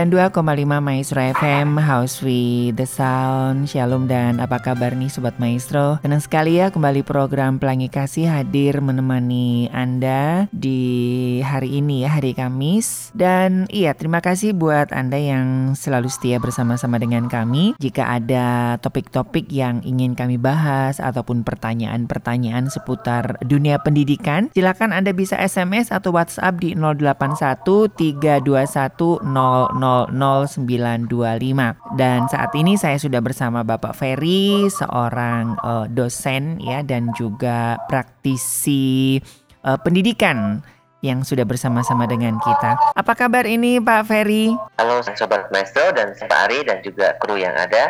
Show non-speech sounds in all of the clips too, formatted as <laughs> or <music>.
92,5 Maestro FM House with the Sound. Shalom dan apa kabar nih Sobat Maestro? Senang sekali ya kembali program Pelangi Kasih hadir menemani Anda di hari ini ya hari Kamis. Dan iya terima kasih buat Anda yang selalu setia bersama-sama dengan kami. Jika ada topik-topik yang ingin kami bahas Ataupun pertanyaan-pertanyaan seputar dunia pendidikan Silakan Anda bisa SMS atau WhatsApp di 081 321 000925 dan saat ini saya sudah bersama Bapak Ferry seorang eh, dosen ya dan juga praktisi eh, pendidikan yang sudah bersama-sama dengan kita. Apa kabar ini Pak Ferry? Halo Sobat Maestro dan Pak Ari dan juga kru yang ada.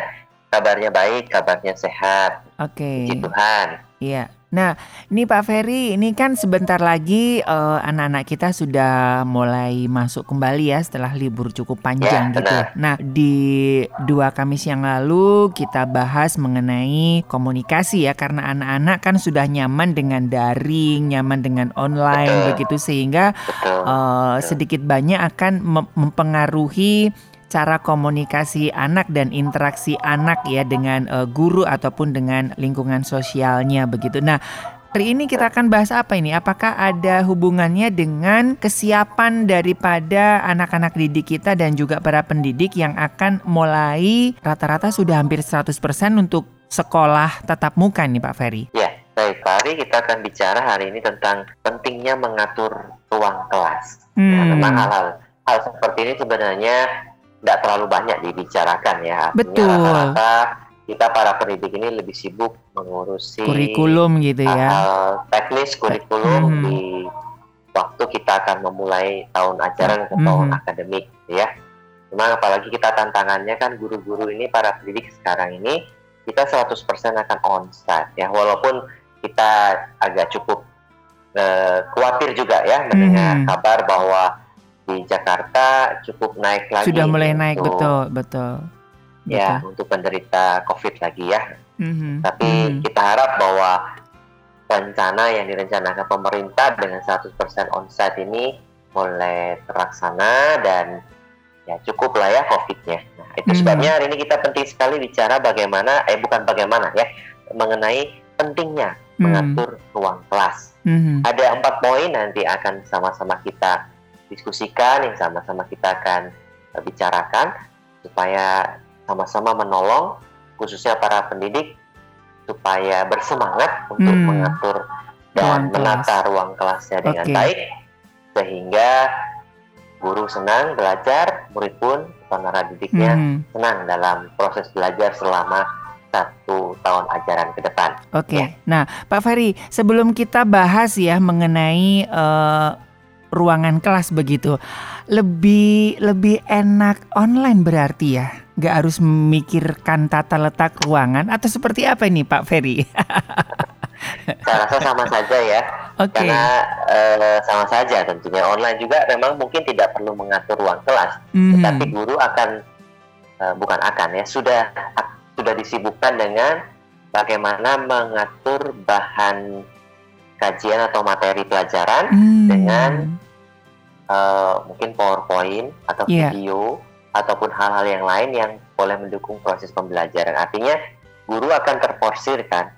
Kabarnya baik, kabarnya sehat. Oke. Puji Tuhan. Iya. Nah, ini Pak Ferry, ini kan sebentar lagi eh, anak-anak kita sudah mulai masuk kembali ya setelah libur cukup panjang Ya, gitu. benar. Nah, di dua Kamis yang lalu kita bahas mengenai komunikasi ya karena anak-anak kan sudah nyaman dengan daring, nyaman dengan online Betul. begitu sehingga Betul. eh, sedikit banyak akan mem- mempengaruhi cara komunikasi anak dan interaksi anak ya dengan eh, guru ataupun dengan lingkungan sosialnya begitu. Nah, hari ini kita akan bahas apa ini? Apakah ada hubungannya dengan kesiapan daripada anak-anak didik kita dan juga para pendidik yang akan mulai rata-rata sudah hampir 100% untuk sekolah tatap muka nih Pak Ferry? Ya, baik Pak Ari, kita akan bicara hari ini tentang pentingnya mengatur ruang kelas. Nah, Hmm. memang hal-hal hal seperti ini sebenarnya tidak terlalu banyak dibicarakan ya. Artinya Betul. Rata-rata kita para pendidik ini lebih sibuk mengurusi Kurikulum gitu ya. hal teknis kurikulum Mhm. di waktu kita akan memulai tahun ajaran atau tahun Mhm. akademik ya. Cuma apalagi kita tantangannya kan guru-guru ini para pendidik sekarang ini kita 100% akan onsite ya walaupun kita agak cukup eh, khawatir juga ya mendengar Mhm. kabar bahwa di Jakarta cukup naik lagi Sudah mulai naik untuk- betul, betul. ya untuk penderita COVID lagi ya. Mhm. Tapi Mhm. kita harap bahwa rencana yang direncanakan pemerintah dengan 100% onsite ini mulai terlaksana dan ya cukup lah ya COVID-nya. Nah, itu Mhm. sebabnya hari ini kita penting sekali bicara bagaimana, eh bukan bagaimana ya, mengenai pentingnya Mhm. mengatur ruang kelas. Mhm. Ada empat poin nanti akan sama-sama kita diskusikan, yang sama-sama kita akan eh, bicarakan supaya sama-sama menolong khususnya para pendidik supaya bersemangat untuk Hmm. mengatur Ruang dan kelas. menata ruang kelasnya dengan Oke. baik sehingga guru senang belajar, murid pun para didiknya Mhm. senang dalam proses belajar selama satu tahun ajaran ke depan. Oke. Ya. Nah, Pak Ferry, sebelum kita bahas ya mengenai eh, ruangan kelas begitu, lebih lebih enak online berarti ya? Nggak harus memikirkan tata letak ruangan atau seperti apa ini Pak Ferry? <laughs> Saya rasa sama saja ya. Oke. Karena eh, sama saja tentunya online juga memang mungkin tidak perlu mengatur ruang kelas, Mhm. tapi guru akan eh, bukan akan ya sudah sudah disibukkan dengan bagaimana mengatur bahan kajian atau materi pelajaran Hmm. dengan eh, mungkin PowerPoint atau Iya. video ataupun hal-hal yang lain yang boleh mendukung proses pembelajaran. Artinya guru akan terforsirkan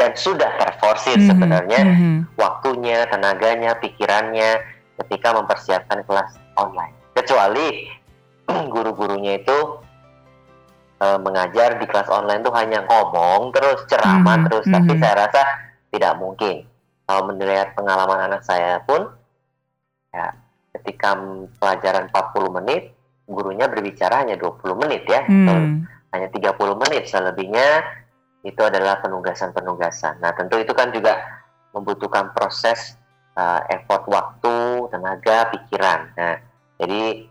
dan sudah terforsir Mhm. sebenarnya Mhm. waktunya, tenaganya, pikirannya ketika mempersiapkan kelas online. Kecuali <clears throat> guru-gurunya itu eh, mengajar di kelas online tuh hanya ngomong terus, ceramah Mhm, terus, tapi mhm. saya rasa tidak mungkin. Kalau melihat pengalaman anak saya pun, ya ketika pelajaran 40 menit, gurunya berbicara hanya 20 menit ya, atau Hmm. hanya 30 menit selebihnya itu adalah penugasan-penugasan. Nah, tentu itu kan juga membutuhkan proses uh, effort waktu, tenaga, pikiran. Nah, jadi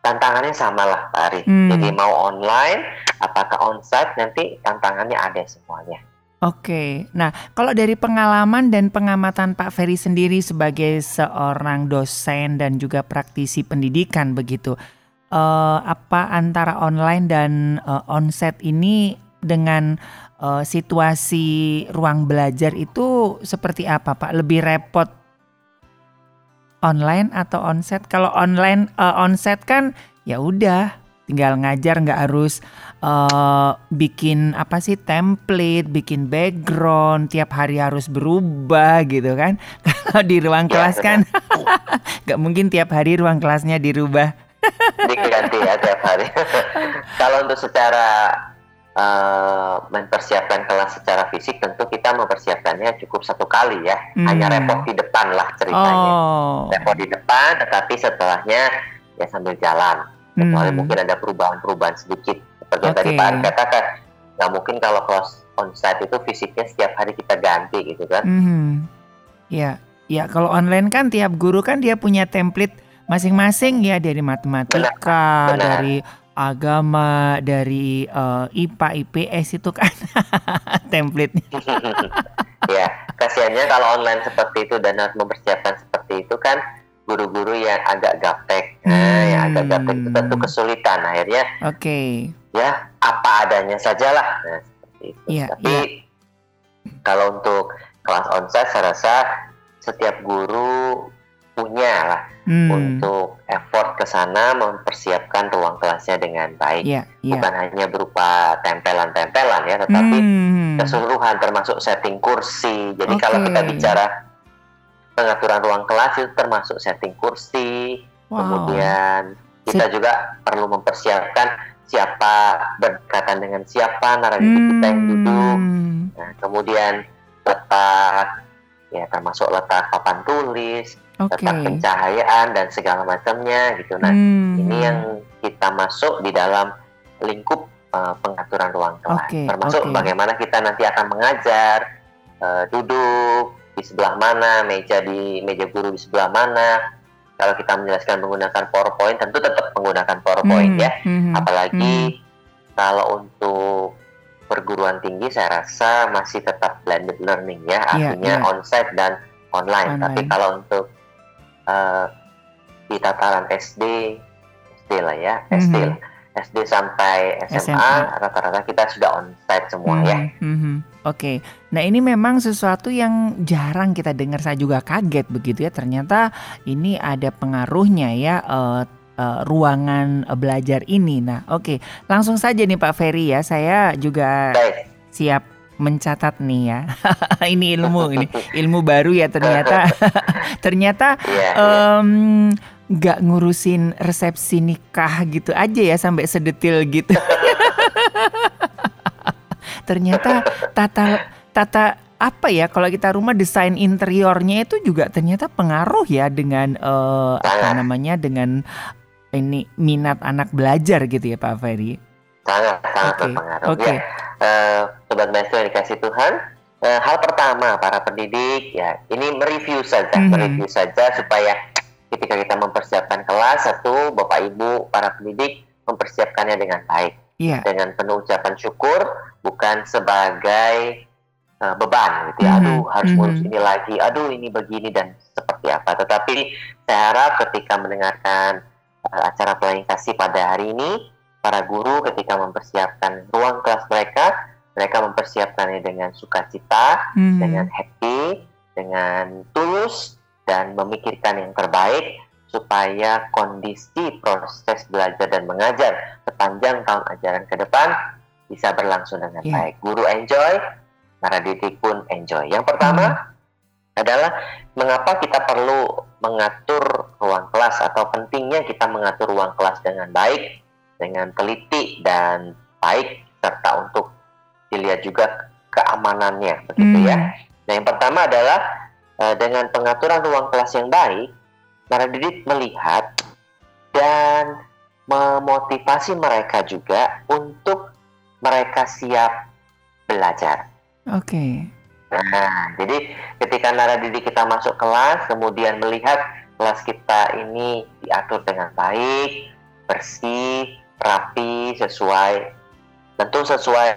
tantangannya sama lah Pak Ari. Hmm. Jadi mau online, apakah onsite nanti tantangannya ada semuanya. Oke, nah kalau dari pengalaman dan pengamatan Pak Ferry sendiri sebagai seorang dosen dan juga praktisi pendidikan begitu, eh, apa antara online dan eh, onsite ini dengan eh, situasi ruang belajar itu seperti apa Pak? Lebih repot online atau onsite? Kalau online eh, onsite kan ya udah tinggal ngajar nggak harus eh, bikin apa sih template, bikin background tiap hari harus berubah gitu kan? <laughs> Kalau di ruang Ya, kelas kan <laughs> nggak mungkin tiap hari ruang kelasnya dirubah. <laughs> Diganti ya tiap hari. Kalau untuk secara eh, mempersiapkan kelas secara fisik, tentu kita mempersiapkannya cukup satu kali ya. Hanya Hmm. repot di depan lah ceritanya. Oh, Repot di depan, tetapi setelahnya ya sambil jalan. Kecuali Hmm. mungkin ada perubahan-perubahan sedikit. Seperti Oke. Pak Ari katakan, nggak mungkin kalau kelas onsite itu fisiknya setiap hari kita ganti gitu kan. Mhm. Ya, ya kalau online kan tiap guru kan dia punya template masing-masing ya dari matematika, benar. dari agama, dari eh, IPA, IPS itu kan <laughs> template-nya. <laughs> ya, kasihannya kalau online seperti itu dan harus mempersiapkan seperti itu kan guru-guru yang agak gaptek, nah, yang agak gaptek itu tentu Hmm. kesulitan. Akhirnya Oke. Ya apa adanya sajalah. Nah, seperti itu. Iya, Tapi kalau untuk kelas onsite saya rasa setiap guru punya lah Hmm. untuk effort ke sana mempersiapkan ruang kelasnya dengan baik. Iya, iya. Bukan hanya berupa tempelan-tempelan ya, tetapi Hmm. keseluruhan termasuk setting kursi. Jadi kalau Oke. kita bicara pengaturan ruang kelas itu termasuk setting kursi, Wow. kemudian kita juga perlu mempersiapkan siapa berdekatan dengan siapa narasumber kita yang duduk. Hmm. Nah, kemudian letak ya termasuk letak papan tulis, Oke. letak pencahayaan dan segala macamnya gitu. Nah, Hmm. ini yang kita masuk di dalam lingkup uh, pengaturan ruang kelas. Oke, Termasuk oke. bagaimana kita nanti akan mengajar, uh, duduk di sebelah mana, meja di meja guru di sebelah mana. Kalau kita menjelaskan menggunakan PowerPoint, tentu tetap menggunakan PowerPoint Hmm, ya. hmm, Apalagi kalau untuk perguruan tinggi, saya rasa masih tetap blended learning ya, Iya, artinya iya. onsite dan online. Tapi Online. kalau untuk uh, di tataran SD, SD lah ya, SD, Mhm. lah. SD sampai SMA, SMA. rata-rata kita sudah onsite semua Hmm, ya. mhm. Oke, nah ini memang sesuatu yang jarang kita dengar. Saya juga kaget begitu ya. Ternyata ini ada pengaruhnya ya eh, eh, ruangan eh, belajar ini. Nah, oke, langsung saja nih Pak Ferry ya. Saya juga Baik. siap mencatat nih ya. <laughs> ini ilmu ini <laughs> ilmu baru ya ternyata. <laughs> ternyata Iya, iya. em, nggak ngurusin resepsi nikah gitu aja ya sampai sedetil gitu. <laughs> ternyata tata tata apa ya kalau kita rumah desain interiornya itu juga ternyata pengaruh ya dengan eh, apa namanya dengan ini minat anak belajar gitu ya Pak Ferry. sangat sangat Oke, berpengaruh oke. ya. Eh, sobat maestro yang dikasih Tuhan, eh, hal pertama para pendidik ya ini mereview saja, Mhm. mereview saja supaya ketika kita mempersiapkan kelas satu Bapak Ibu para pendidik mempersiapkannya dengan baik Iya. dengan penuh ucapan syukur bukan sebagai eh, beban gitu ya. Mhm, Aduh harus mhm. ngurus ini lagi, aduh ini begini dan seperti apa. Tetapi saya harap ketika mendengarkan eh, acara kasih pada hari ini para guru ketika mempersiapkan ruang kelas mereka, mereka mempersiapkannya dengan sukacita, Hmm. dengan happy, dengan tulus dan memikirkan yang terbaik supaya kondisi proses belajar dan mengajar sepanjang tahun ajaran ke depan bisa berlangsung dengan Iya. baik. Guru enjoy, para didik pun enjoy. Yang pertama adalah mengapa kita perlu mengatur ruang kelas atau pentingnya kita mengatur ruang kelas dengan baik, dengan teliti dan baik serta untuk dilihat juga keamanannya begitu Hmm. ya. Nah, yang pertama adalah eh, dengan pengaturan ruang kelas yang baik, para didik melihat dan memotivasi mereka juga untuk mereka siap belajar. Oke. Nah, jadi ketika nara didik kita masuk kelas, kemudian melihat kelas kita ini diatur dengan baik, bersih, rapi, sesuai. Tentu sesuai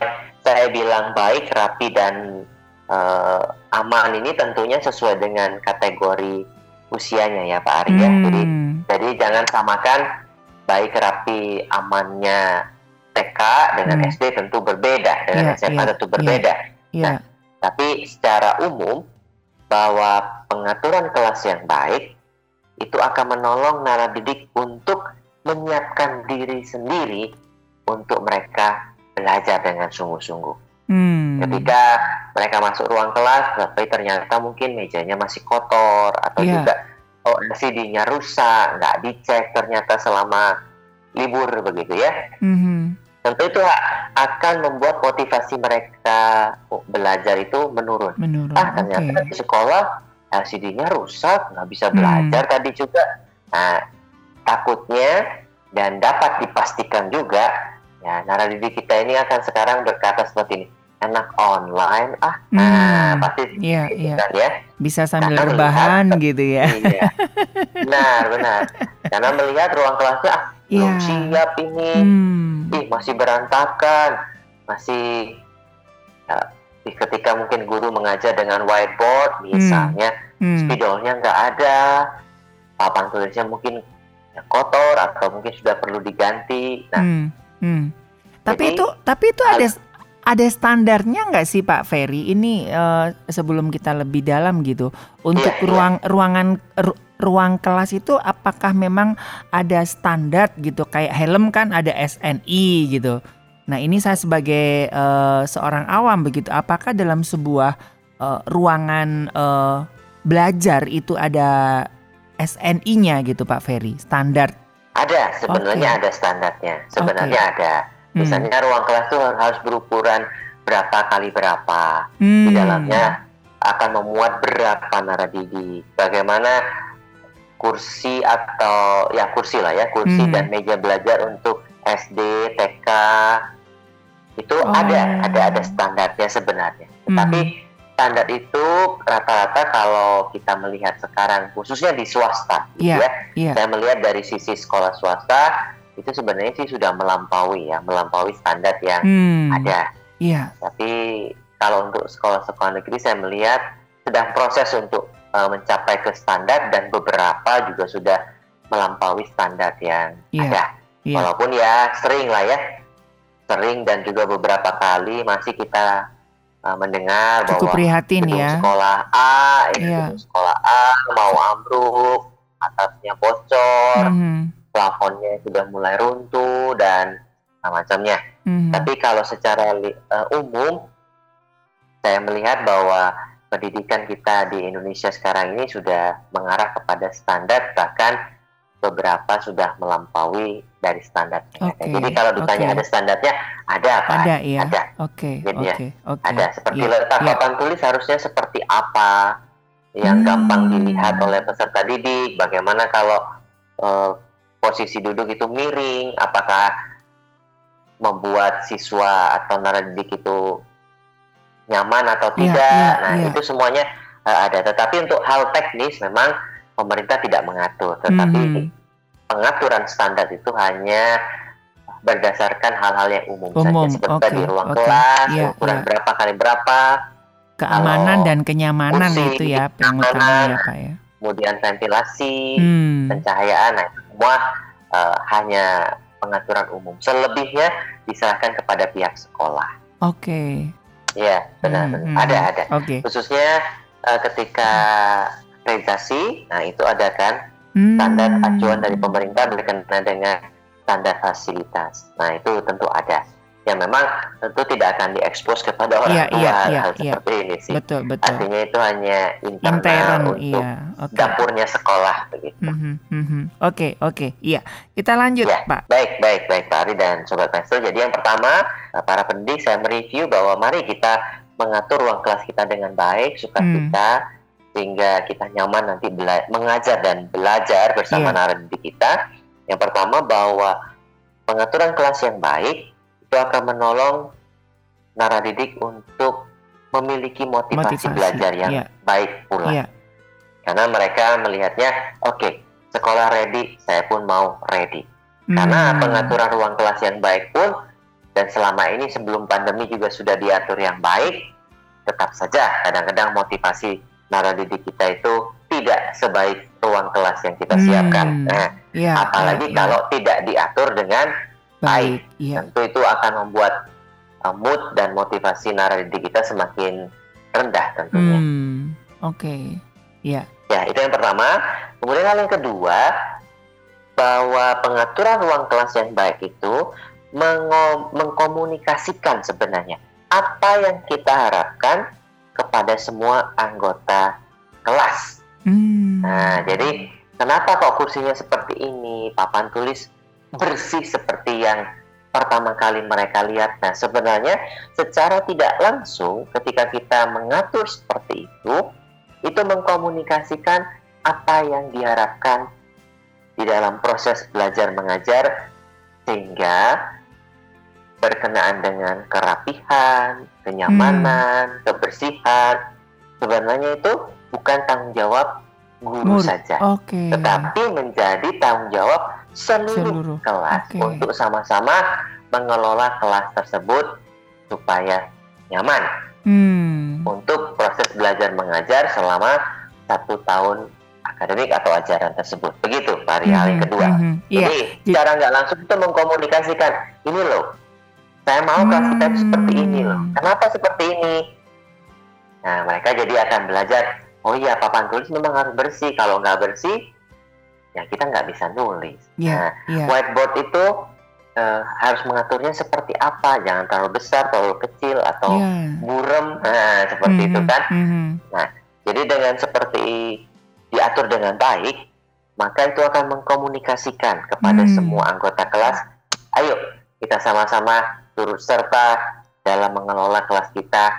saya bilang baik, rapi dan uh, aman ini tentunya sesuai dengan kategori usianya ya Pak Ari ya. Jadi, Hmm. jadi jangan samakan baik, rapi, amannya TK dengan Hmm. SD tentu berbeda, dengan Iya, SMA iya, tentu berbeda. Iya. Tapi secara umum bahwa pengaturan kelas yang baik itu akan menolong naradidik untuk menyiapkan diri sendiri untuk mereka belajar dengan sungguh-sungguh. Hmm. Ketika mereka masuk ruang kelas, tapi ternyata mungkin mejanya masih kotor atau Iya. juga oh CD-nya rusak, nggak dicek ternyata selama libur begitu ya. Mhm. Tentu itu akan membuat motivasi mereka belajar itu menurun. Menurun. Ah ternyata Oke. di sekolah LCD-nya rusak, nggak bisa Hmm. belajar tadi juga. Nah, takutnya dan dapat dipastikan juga, ya naradidik kita ini akan sekarang berkata seperti ini, enak online, ah, nah Hmm. pasti Iya, gitu iya. kan ya. Bisa sambil Karena rebahan gitu ya. Iya, benar, benar. Karena melihat ruang kelasnya, ah, belum Iya. siap ini, Hmm. ih masih berantakan, masih ya, ketika mungkin guru mengajar dengan whiteboard misalnya, Hmm. spidolnya nggak ada, papan tulisnya mungkin ya, kotor atau mungkin sudah perlu diganti. Nah, Hmm. Hmm. Tapi Jadi, itu tapi itu ada ada standarnya nggak sih Pak Ferry? Ini eh, sebelum kita lebih dalam gitu. Untuk Iya, ruang ruangan ru- ruang kelas itu apakah memang ada standar gitu kayak helm kan ada SNI gitu. Nah, ini saya sebagai eh, seorang awam begitu. Apakah dalam sebuah eh, ruangan eh, belajar itu ada SNI-nya gitu Pak Ferry? Standar. ada sebenarnya Oke. ada standarnya, sebenarnya ada. Hmm. Misalnya ruang kelas itu harus berukuran berapa kali berapa. Hmm. Di dalamnya akan memuat berapa naradidik. Bagaimana kursi atau ya kursi lah ya, kursi Hmm. dan meja belajar untuk SD, TK itu Oh. ada, ada ada standarnya sebenarnya. Hmm. Tapi standar itu rata-rata kalau kita melihat sekarang khususnya di swasta, gitu Iya, ya. iya. Saya melihat dari sisi sekolah swasta itu sebenarnya sih sudah melampaui ya, melampaui standar yang Hmm. ada. Iya. Tapi kalau untuk sekolah-sekolah negeri saya melihat sedang proses untuk uh, mencapai ke standar dan beberapa juga sudah melampaui standar yang Iya, ada. iya. Walaupun ya sering lah ya, sering dan juga beberapa kali masih kita uh, mendengar Cukup bahwa prihatin gedung ya. sekolah A, ini Iya. gedung sekolah A mau ambruk, atapnya bocor, Mhm, plafonnya sudah mulai runtuh dan macamnya. mhm. Tapi kalau secara uh, umum, saya melihat bahwa pendidikan kita di Indonesia sekarang ini sudah mengarah kepada standar, bahkan beberapa sudah melampaui dari standar. Oke, Jadi kalau ditanya oke. ada standarnya, ada apa? Ada ya. Ada, Oke, Jadi ya, oke, oke. ada. Seperti Iya, letak iya. papan tulis harusnya seperti apa yang Hmm. gampang dilihat oleh peserta didik. Bagaimana kalau uh, posisi duduk itu miring? Apakah membuat siswa atau naradidik itu nyaman atau Iya, tidak? iya, nah, iya. itu semuanya uh, ada. Tetapi untuk hal teknis memang pemerintah tidak mengatur. Tetapi Mhm. pengaturan standar itu hanya berdasarkan hal-hal yang umum, Umum, saja seperti oke, tadi ruang oke. kelas, Iya, ukuran iya. berapa kali berapa, Keamanan kalau dan kenyamanan kursi, itu ya yang keamanan, utama ya Pak ya. kemudian ventilasi, Hmm. pencahayaan, nah itu semua uh, hanya pengaturan umum. Selebihnya diserahkan kepada pihak sekolah. Oke. Ya, benar, Hmm, hmm. ada ada. Oke. Khususnya uh, ketika akreditasi, nah itu ada kan Hmm. standar acuan dari pemerintah berkenaan dengan standar fasilitas. Nah itu tentu ada. Yang memang tentu tidak akan diekspos kepada orang Iya, tua iya, hal, hal iya. seperti ini sih. Betul, betul. Artinya itu hanya internal Intern, untuk iya. Oke. dapurnya sekolah begitu. Mhm, mhm. Oke, oke. Iya. Kita lanjut, Ya, Pak. baik, baik, baik Pak Ari dan Sobat Maestro. Jadi yang pertama, eh, para pendidik saya mereview bahwa mari kita mengatur ruang kelas kita dengan baik, suka Hmm. kita, sehingga kita nyaman nanti bela- mengajar dan belajar bersama Iya. naradidik kita. Yang pertama bahwa pengaturan kelas yang baik itu akan menolong naradidik untuk memiliki motivasi, Motivasi, belajar yang iya. baik pula. Iya. Karena mereka melihatnya, oke, sekolah ready, saya pun mau ready. Karena Hmm. pengaturan ruang kelas yang baik pun dan selama ini sebelum pandemi juga sudah diatur yang baik, tetap saja kadang-kadang motivasi naradidik kita itu tidak sebaik ruang kelas yang kita Hmm. siapkan. Nah, Ya, apalagi ya, ya. kalau tidak diatur dengan baik, iya. tentu itu akan membuat uh, mood dan motivasi naradidik kita semakin rendah tentunya. Hmm, oke. Ya. Ya, itu yang pertama. Kemudian hal yang kedua, bahwa pengaturan ruang kelas yang baik itu mengkomunikasikan sebenarnya apa yang kita harapkan kepada semua anggota kelas. Hmm. Nah, jadi kenapa kok kursinya seperti ini, papan tulis bersih seperti yang pertama kali mereka lihat. Nah, sebenarnya secara tidak langsung ketika kita mengatur seperti itu, itu mengkomunikasikan apa yang diharapkan di dalam proses belajar mengajar sehingga berkenaan dengan kerapihan, kenyamanan, kebersihan, sebenarnya itu bukan tanggung jawab guru Guru. saja Oke. tetapi menjadi tanggung jawab seluruh, Seluruh. kelas Oke. untuk sama-sama mengelola kelas tersebut supaya nyaman Hmm. untuk proses belajar mengajar selama satu tahun akademik atau ajaran tersebut. Begitu, yang Mhm, kedua. mhm. Iya. Jadi secara nggak langsung itu mengkomunikasikan, ini loh, saya mau kelas kita itu seperti ini loh. Hmm. Kenapa seperti ini? Nah, mereka jadi akan belajar, oh iya papan tulis memang harus bersih. Kalau nggak bersih, ya kita nggak bisa nulis. Iya, Nah, iya. whiteboard itu eh, harus mengaturnya seperti apa? Jangan terlalu besar, terlalu kecil, atau Iya. burem. Nah, seperti itu Mhm, kan. mhm. Jadi dengan seperti diatur dengan baik, maka itu akan mengkomunikasikan kepada Hmm. semua anggota kelas, ayo kita sama-sama turut serta dalam mengelola kelas kita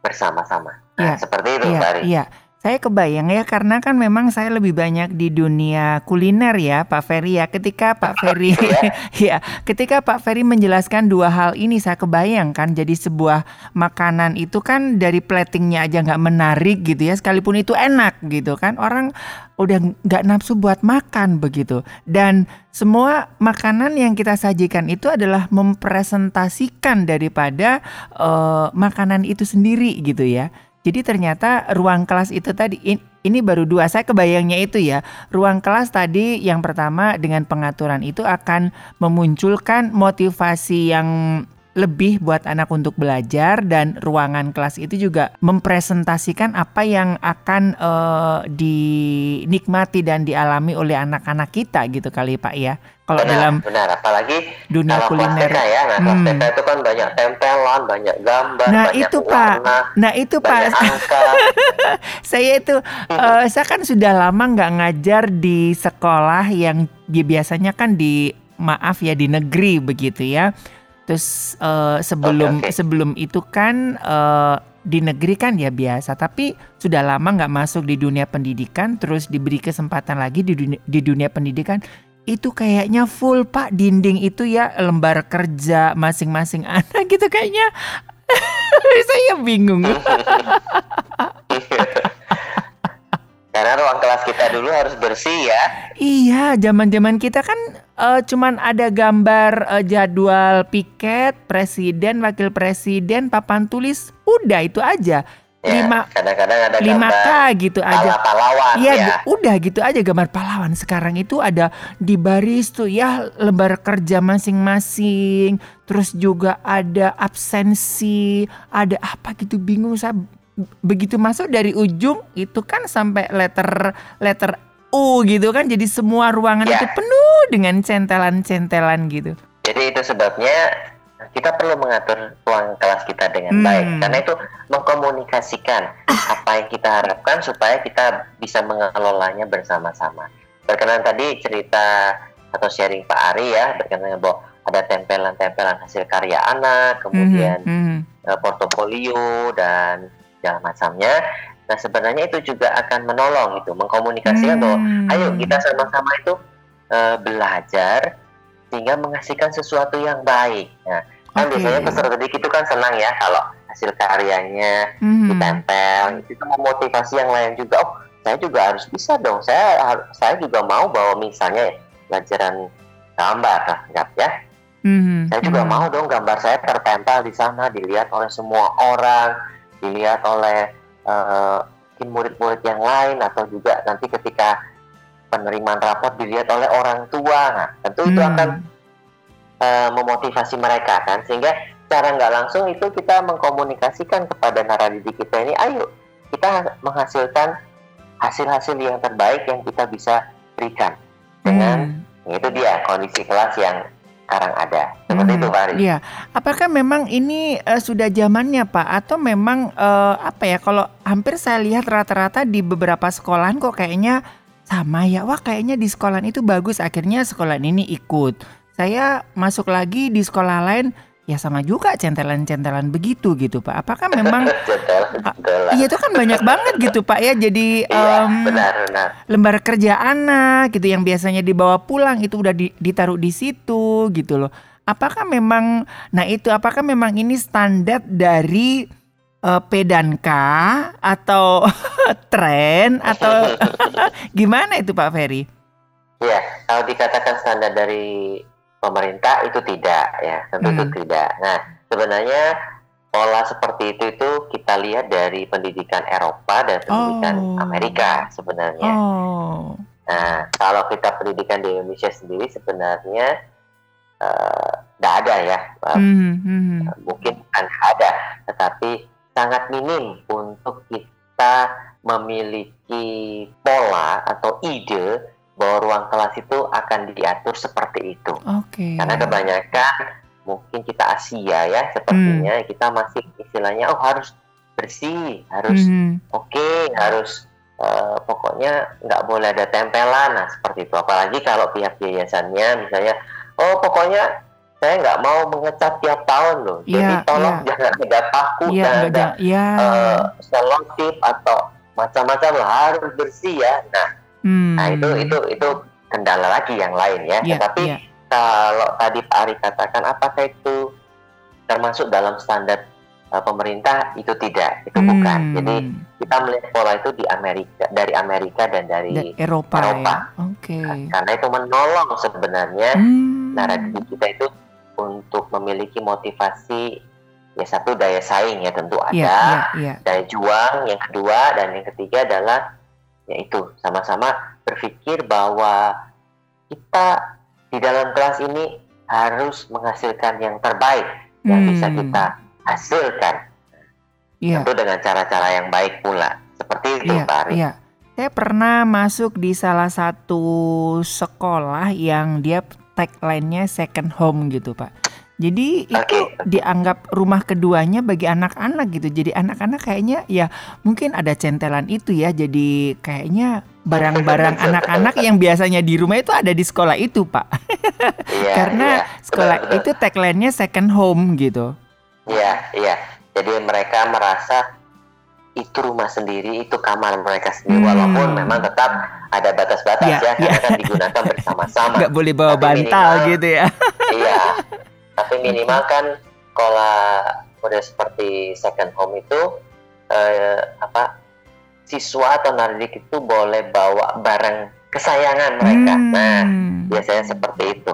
bersama-sama. Nah, Iya, seperti itu, Iya, Pak Ari. iya. Saya kebayang ya karena kan memang saya lebih banyak di dunia kuliner ya Pak Ferry ya. Ketika Pak Ferry <laughs> ya, ketika Pak Ferry menjelaskan dua hal ini saya kebayang kan jadi sebuah makanan itu kan dari platingnya aja nggak menarik gitu ya sekalipun itu enak gitu kan orang udah nggak nafsu buat makan begitu dan semua makanan yang kita sajikan itu adalah mempresentasikan daripada eh, makanan itu sendiri gitu ya. Jadi ternyata ruang kelas itu tadi in- ini baru dua. Saya kebayangnya itu ya. Ruang kelas tadi yang pertama dengan pengaturan itu akan memunculkan motivasi yang lebih buat anak untuk belajar dan ruangan kelas itu juga mempresentasikan apa yang akan eh, dinikmati dan dialami oleh anak-anak kita gitu kali Pak ya. Kalau Benar, dalam benar. Apalagi dunia kalau kuliner. TK ya, nah kelas Hmm. TK itu kan banyak tempelan, banyak gambar, Nah, banyak itu, Pak. warna, Nah itu banyak Pak, angka. <laughs> saya itu eh, saya kan sudah lama nggak ngajar di sekolah yang bi- biasanya kan di maaf ya di negeri begitu ya. Terus eh, sebelum Oke, oke. sebelum itu kan eh, di negeri kan ya biasa, tapi sudah lama nggak masuk di dunia pendidikan, terus diberi kesempatan lagi di dunia, di dunia pendidikan. Itu kayaknya full pak. Dinding itu ya lembar kerja masing-masing <laughs> anak gitu kayaknya. <laughs> Saya bingung <laughs> Karena ruang kelas kita dulu harus bersih ya. Iya, zaman-zaman kita kan eh, cuman ada gambar eh, jadwal piket, presiden, wakil presiden, papan tulis, udah itu aja. Ya, Lima kadang-kadang ada 5K gambar gitu aja. pahlawan Iya, ya. d- udah gitu aja gambar pahlawan. Sekarang itu ada di baris tuh ya lembar kerja masing-masing. Terus juga ada absensi, ada apa gitu bingung saya begitu masuk dari ujung itu kan sampai letter letter U gitu kan jadi semua ruangan Ya. itu penuh dengan centelan-centelan gitu. Jadi itu sebabnya kita perlu mengatur ruang kelas kita dengan Hmm. baik. Karena itu mengkomunikasikan apa yang kita harapkan supaya kita bisa mengelolanya bersama-sama. Berkenan tadi cerita atau sharing Pak Ari ya, berkenan bahwa ada tempelan-tempelan hasil karya anak, kemudian Mhm, mhm. eh, portofolio dan segala macamnya. Nah sebenarnya itu juga akan menolong itu, mengkomunikasikan bahwa Hmm. ayo kita sama-sama itu eh, belajar sehingga menghasilkan sesuatu yang baik. Nah, kan Oke. biasanya peserta didik itu kan senang ya kalau hasil karyanya Mhm. ditempel, itu memotivasi yang lain juga. Oh, saya juga harus bisa dong. Saya saya juga mau bahwa misalnya pelajaran gambar lah, ya. Mhm, Saya juga mhm. mau dong gambar saya tertempel di sana, dilihat oleh semua orang, dilihat oleh eh, mungkin murid-murid yang lain atau juga nanti ketika penerimaan raport dilihat oleh orang tua. Nah, tentu itu Hmm. akan eh, memotivasi mereka kan, sehingga cara nggak langsung itu kita mengkomunikasikan kepada naradidik kita ini, ayo kita menghasilkan hasil-hasil yang terbaik yang kita bisa berikan dengan Hmm. itu dia kondisi kelas yang sekarang ada. Seperti Mhm. itu, Pak Ari. Iya, apakah memang ini eh, sudah zamannya Pak atau memang eh, apa ya kalau hampir saya lihat rata-rata di beberapa sekolahan kok kayaknya sama ya. Wah, kayaknya di sekolahan itu bagus akhirnya sekolahan ini ikut. Saya masuk lagi di sekolah lain ya sama juga centelan-centelan begitu gitu Pak. Apakah memang <laughs> iya itu kan banyak banget gitu Pak ya. Jadi Iya, em, benar, benar. lembar kerja anak gitu yang biasanya dibawa pulang itu udah di- ditaruh di situ gitu loh. Apakah memang nah itu apakah memang ini standar dari eh, Pedanka atau <laughs> tren atau <laughs> gimana itu Pak Ferry? Iya, kalau dikatakan standar dari pemerintah itu tidak ya, tentu itu Hmm. tidak. Nah, sebenarnya pola seperti itu itu kita lihat dari pendidikan Eropa dan pendidikan Oh. Amerika sebenarnya. Oh. Nah, kalau kita pendidikan di Indonesia sendiri sebenarnya tidak ada ya, Eh, Hmm, hmm. mungkin bukan ada, tetapi sangat minim untuk kita memiliki pola atau ide bahwa ruang kelas itu akan diatur seperti itu. Oke. Karena kebanyakan mungkin kita Asia ya sepertinya kita masih istilahnya oh harus bersih, harus Hmm, oke, harus eh, pokoknya nggak boleh ada tempelan, nah seperti itu. Apalagi kalau pihak yayasannya misalnya, oh pokoknya saya nggak mau mengecat tiap tahun loh, jadi Iya, tolong iya. jangan ada paku, Iya, jangan ada ya. eh, selotip atau macam-macam lah harus bersih ya. Nah, Hmm. nah itu itu itu kendala lagi yang lain ya. Iya, Tapi iya. kalau tadi Pak Ari katakan apakah itu termasuk dalam standar eh, pemerintah itu tidak, itu bukan. Hmm. Jadi kita melihat pola itu di Amerika dari Amerika dan dari Da- Eropa, Eropa. ya. Oke. karena itu menolong sebenarnya Hmm. narasi kita itu untuk memiliki motivasi ya satu daya saing ya tentu ada Iya, iya, iya. daya juang yang kedua dan yang ketiga adalah yaitu sama-sama berpikir bahwa kita di dalam kelas ini harus menghasilkan yang terbaik yang bisa Hmm. kita hasilkan Iya. tentu dengan cara-cara yang baik pula seperti itu Iya, Pak Ari. iya. Saya pernah masuk di salah satu sekolah yang dia tagline-nya second home gitu, Pak. Jadi itu Oke. dianggap rumah keduanya bagi anak-anak gitu. Jadi anak-anak kayaknya ya mungkin ada centelan itu ya. Jadi kayaknya barang-barang <laughs> anak-anak yang biasanya di rumah itu ada di sekolah itu, Pak. <laughs> Iya, Karena iya. sekolah Betul, itu tagline-nya second home gitu. Iya, iya. Jadi mereka merasa itu rumah sendiri, itu kamar mereka sendiri, Hmm. walaupun memang tetap ada batas-batas Iya, ya, karena iya. kan digunakan bersama-sama. <laughs> Nggak boleh bawa Tapi bantal minimal- gitu ya. iya. Tapi minimal kan sekolah model seperti second home itu eh, apa siswa atau nardik itu boleh bawa barang kesayangan mereka. Nah, Hmm. biasanya seperti itu.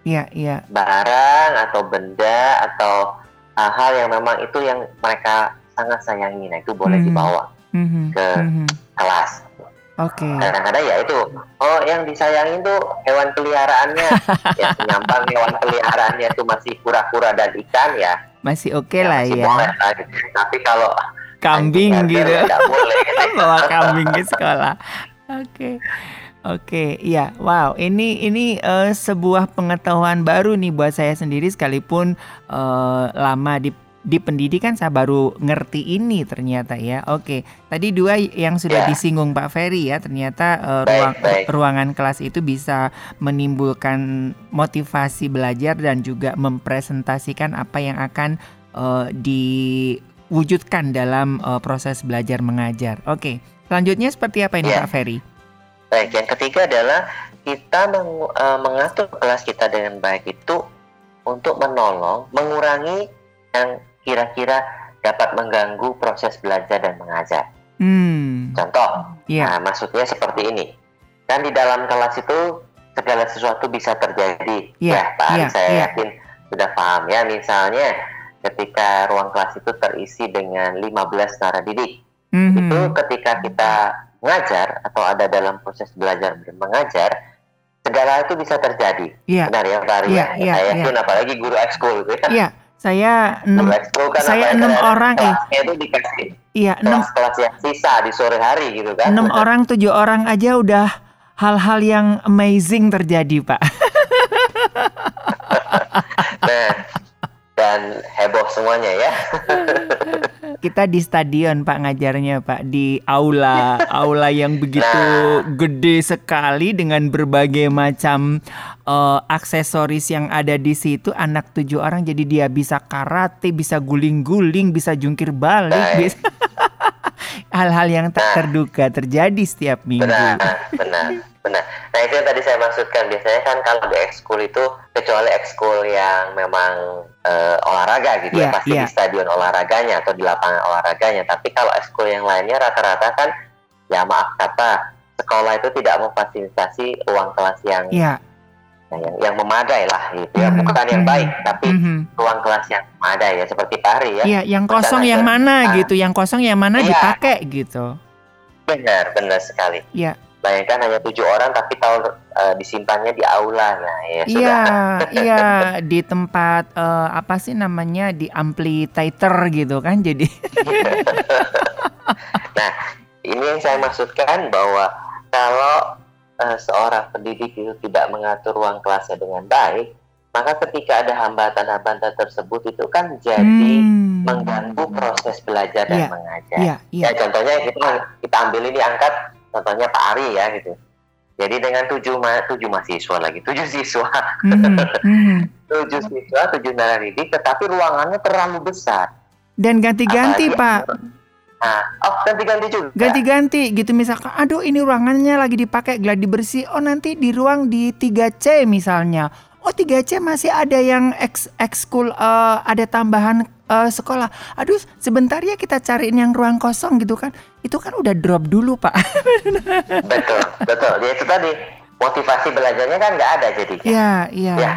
Iya, iya. barang atau benda atau hal-hal yang memang itu yang mereka sangat sayangi nah itu boleh Hmm. dibawa Mhm, ke mhm. kelas Oke. kadang-kadang ya itu oh yang disayangin tuh hewan peliharaannya <laughs> ya penyampang hewan peliharaannya itu masih kura-kura dan ikan ya Masih oke ya lah masih ya. boleh gitu. tapi kalau Kambing gitu. Boleh <laughs> Bawa kambing ke sekolah. Oke. Oke, iya. Wow, ini ini eh, sebuah pengetahuan baru nih buat saya sendiri sekalipun eh, lama di di pendidikan saya baru ngerti ini ternyata ya. Oke, tadi dua yang sudah Ya. disinggung Pak Ferry ya, ternyata eh, Baik, ruang baik. ruangan kelas itu bisa menimbulkan motivasi belajar dan juga mempresentasikan apa yang akan eh, diwujudkan dalam eh, proses belajar mengajar. Oke, selanjutnya seperti apa ini Ya. Pak Ferry? baik yang ketiga adalah kita meng- eh, mengatur kelas kita dengan baik itu untuk menolong mengurangi yang kira-kira dapat mengganggu proses belajar dan mengajar. Hmm, Contoh, ya, nah, maksudnya seperti ini. Kan di dalam kelas itu segala sesuatu bisa terjadi. Iya, ya, Pak Ari iya, saya iya. yakin sudah paham ya. Misalnya ketika ruang kelas itu terisi dengan 15 naradidik, didik, Mhm. itu ketika kita mengajar atau ada dalam proses belajar dan mengajar, segala itu bisa terjadi. Iya. Benar ya Pak Ari? Iya, ya? iya, saya iya. yakin apalagi guru ekskul gitu ya. Iya, saya enam, kan saya apa, enam orang, eh. itu dikasih iya enam kelas-kelas yang sisa di sore hari gitu kan. enam orang tujuh orang aja udah hal-hal yang amazing terjadi pak. <laughs> Nah, dan heboh semuanya ya. <laughs> Kita di stadion pak ngajarnya pak di aula aula yang begitu Nah. gede sekali dengan berbagai macam eh, aksesoris yang ada di situ anak tujuh orang jadi dia bisa karate bisa guling-guling bisa jungkir balik Baik. bisa <laughs> hal-hal yang tak Nah. terduga terjadi setiap minggu. Benar, benar, benar. Nah itu yang tadi saya maksudkan. Biasanya kan kalau di ekskul itu, kecuali ekskul yang memang eh, olahraga gitu Iya, ya, pasti iya. di stadion olahraganya atau di lapangan olahraganya. Tapi kalau ekskul yang lainnya rata-rata kan, ya maaf kata, sekolah itu tidak memfasilitasi ruang kelas yang Yang, yang memadai lah gitu ya. Mhm, Bukan yang mhm, baik, tapi mhm. ruang kelas yang memadai ya, seperti Pak Ari ya. Iya, yang kosong yang mana Ah. gitu, yang kosong yang mana Iya. dipakai gitu. Benar, benar sekali. Iya. Bayangkan hanya tujuh orang tapi tahu eh, disimpannya di aula, nah ya. Iya, <laughs> iya di tempat eh, apa sih namanya di amplifier gitu kan. Jadi <laughs> Nah, ini yang saya maksudkan bahwa kalau eh, seorang pendidik itu tidak mengatur ruang kelasnya dengan baik, maka ketika ada hambatan-hambatan tersebut itu kan jadi Hmm. mengganggu proses belajar dan Iya, mengajar. Iya, iya. Ya contohnya kita kita ambil ini angkat contohnya Pak Ari ya gitu. Jadi dengan tujuh ma tujuh mahasiswa lagi, tujuh siswa, Mhm, mhm. <laughs> tujuh siswa, tujuh naradidik, tetapi ruangannya terlalu besar. Dan ganti-ganti, Pak. Nah, oh ganti-ganti juga. Ganti-ganti gitu misalkan aduh ini ruangannya lagi dipakai gladi bersih. Oh nanti di ruang di 3C misalnya. Oh 3C masih ada yang ex ekskul eh, ada tambahan eh, sekolah. Aduh sebentar ya kita cariin yang ruang kosong gitu kan. Itu kan udah drop dulu, Pak. betul, betul. Ya itu tadi motivasi belajarnya kan nggak ada jadi. Iya, iya. Ya.